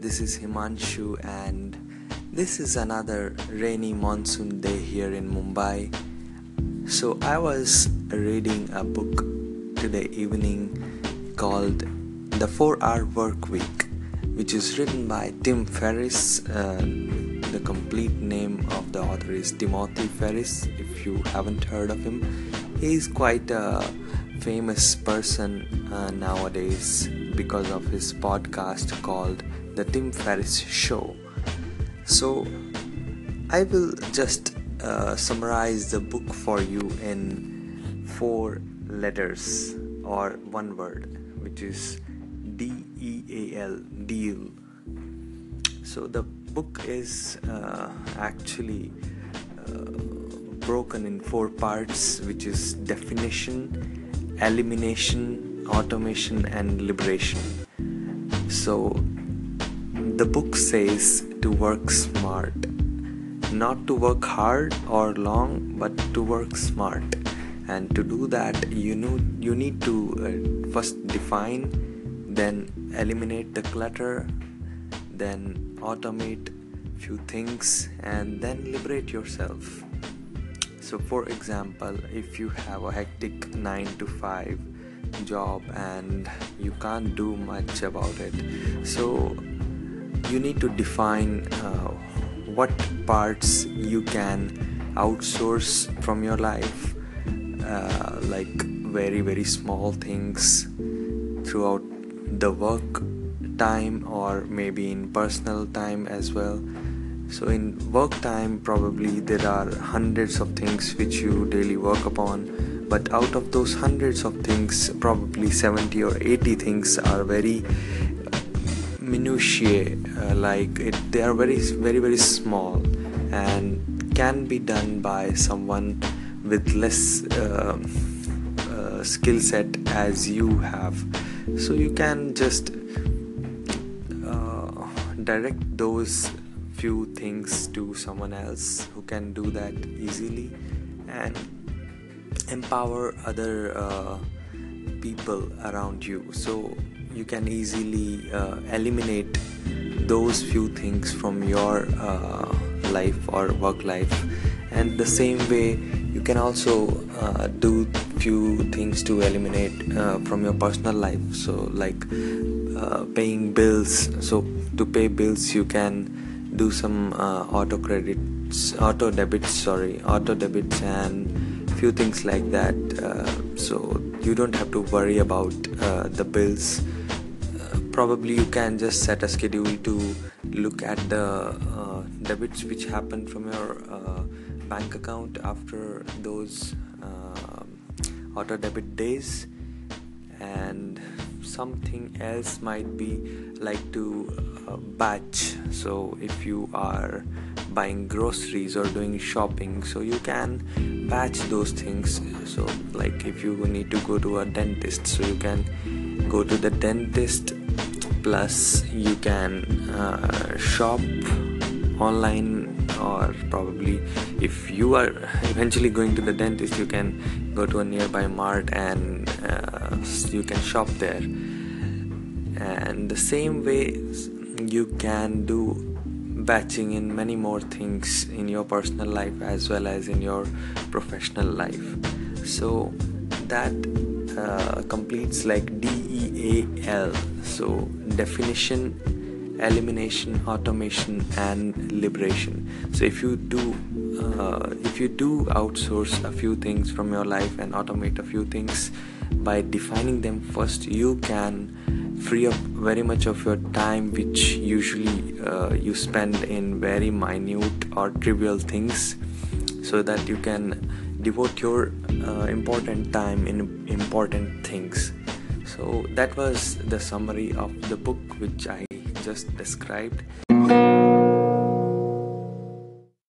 This is Himanshu, and this is another rainy monsoon day here in Mumbai. So, I was reading a book today evening called The 4 Hour Work Week, which is written by Tim Ferriss. Uh, the complete name of the author is Timothy Ferriss, if you haven't heard of him. He's quite a famous person uh, nowadays because of his podcast called The Tim Ferriss Show. So, I will just uh, summarize the book for you in four letters or one word, which is D E A L, deal. So, the book is uh, actually uh, broken in four parts, which is definition elimination, automation, and liberation. So, the book says to work smart, not to work hard or long, but to work smart. And to do that, you know you need to uh, first define, then eliminate the clutter, then automate few things, and then liberate yourself so for example if you have a hectic 9 to 5 job and you can't do much about it so you need to define uh, what parts you can outsource from your life uh, like very very small things throughout the work time or maybe in personal time as well. So, in work time, probably there are hundreds of things which you daily work upon, but out of those hundreds of things, probably 70 or 80 things are very minutiae, uh, like it, they are very, very, very small and can be done by someone with less uh, uh, skill set as you have. So, you can just uh, direct those few things to someone else who can do that easily and empower other uh, people around you. So you can easily uh, eliminate those few things from your uh, life or work life. And the same way you can also uh, do few things to eliminate uh, from your personal life. So like uh, paying bills. So to pay bills you can do some uh, auto credits auto debits sorry auto debits and few things like that uh, so you don't have to worry about uh, the bills. Uh, probably you can just set a schedule to look at the debits which happen from your bank account after those auto debit days. And something else might be like to uh, batch. So if you are buying groceries or doing shopping so you can batch those things. So like if you need to go to a dentist so you can go to the dentist plus you can uh, shop online or probably if you are eventually going to the dentist you can go to a nearby mart and uh, you can shop there. And the same way you can do batching in many more things in your personal life as well as in your professional life. So that uh, completes like DEAL so definition elimination automation and liberation. So if you do uh, if you do outsource a few things from your life and automate a few things by defining them first you can free up very much of your time which usually uh, you spend in very minute or trivial things so that you can devote your uh, important time in important things. So that was the summary of the book which i just described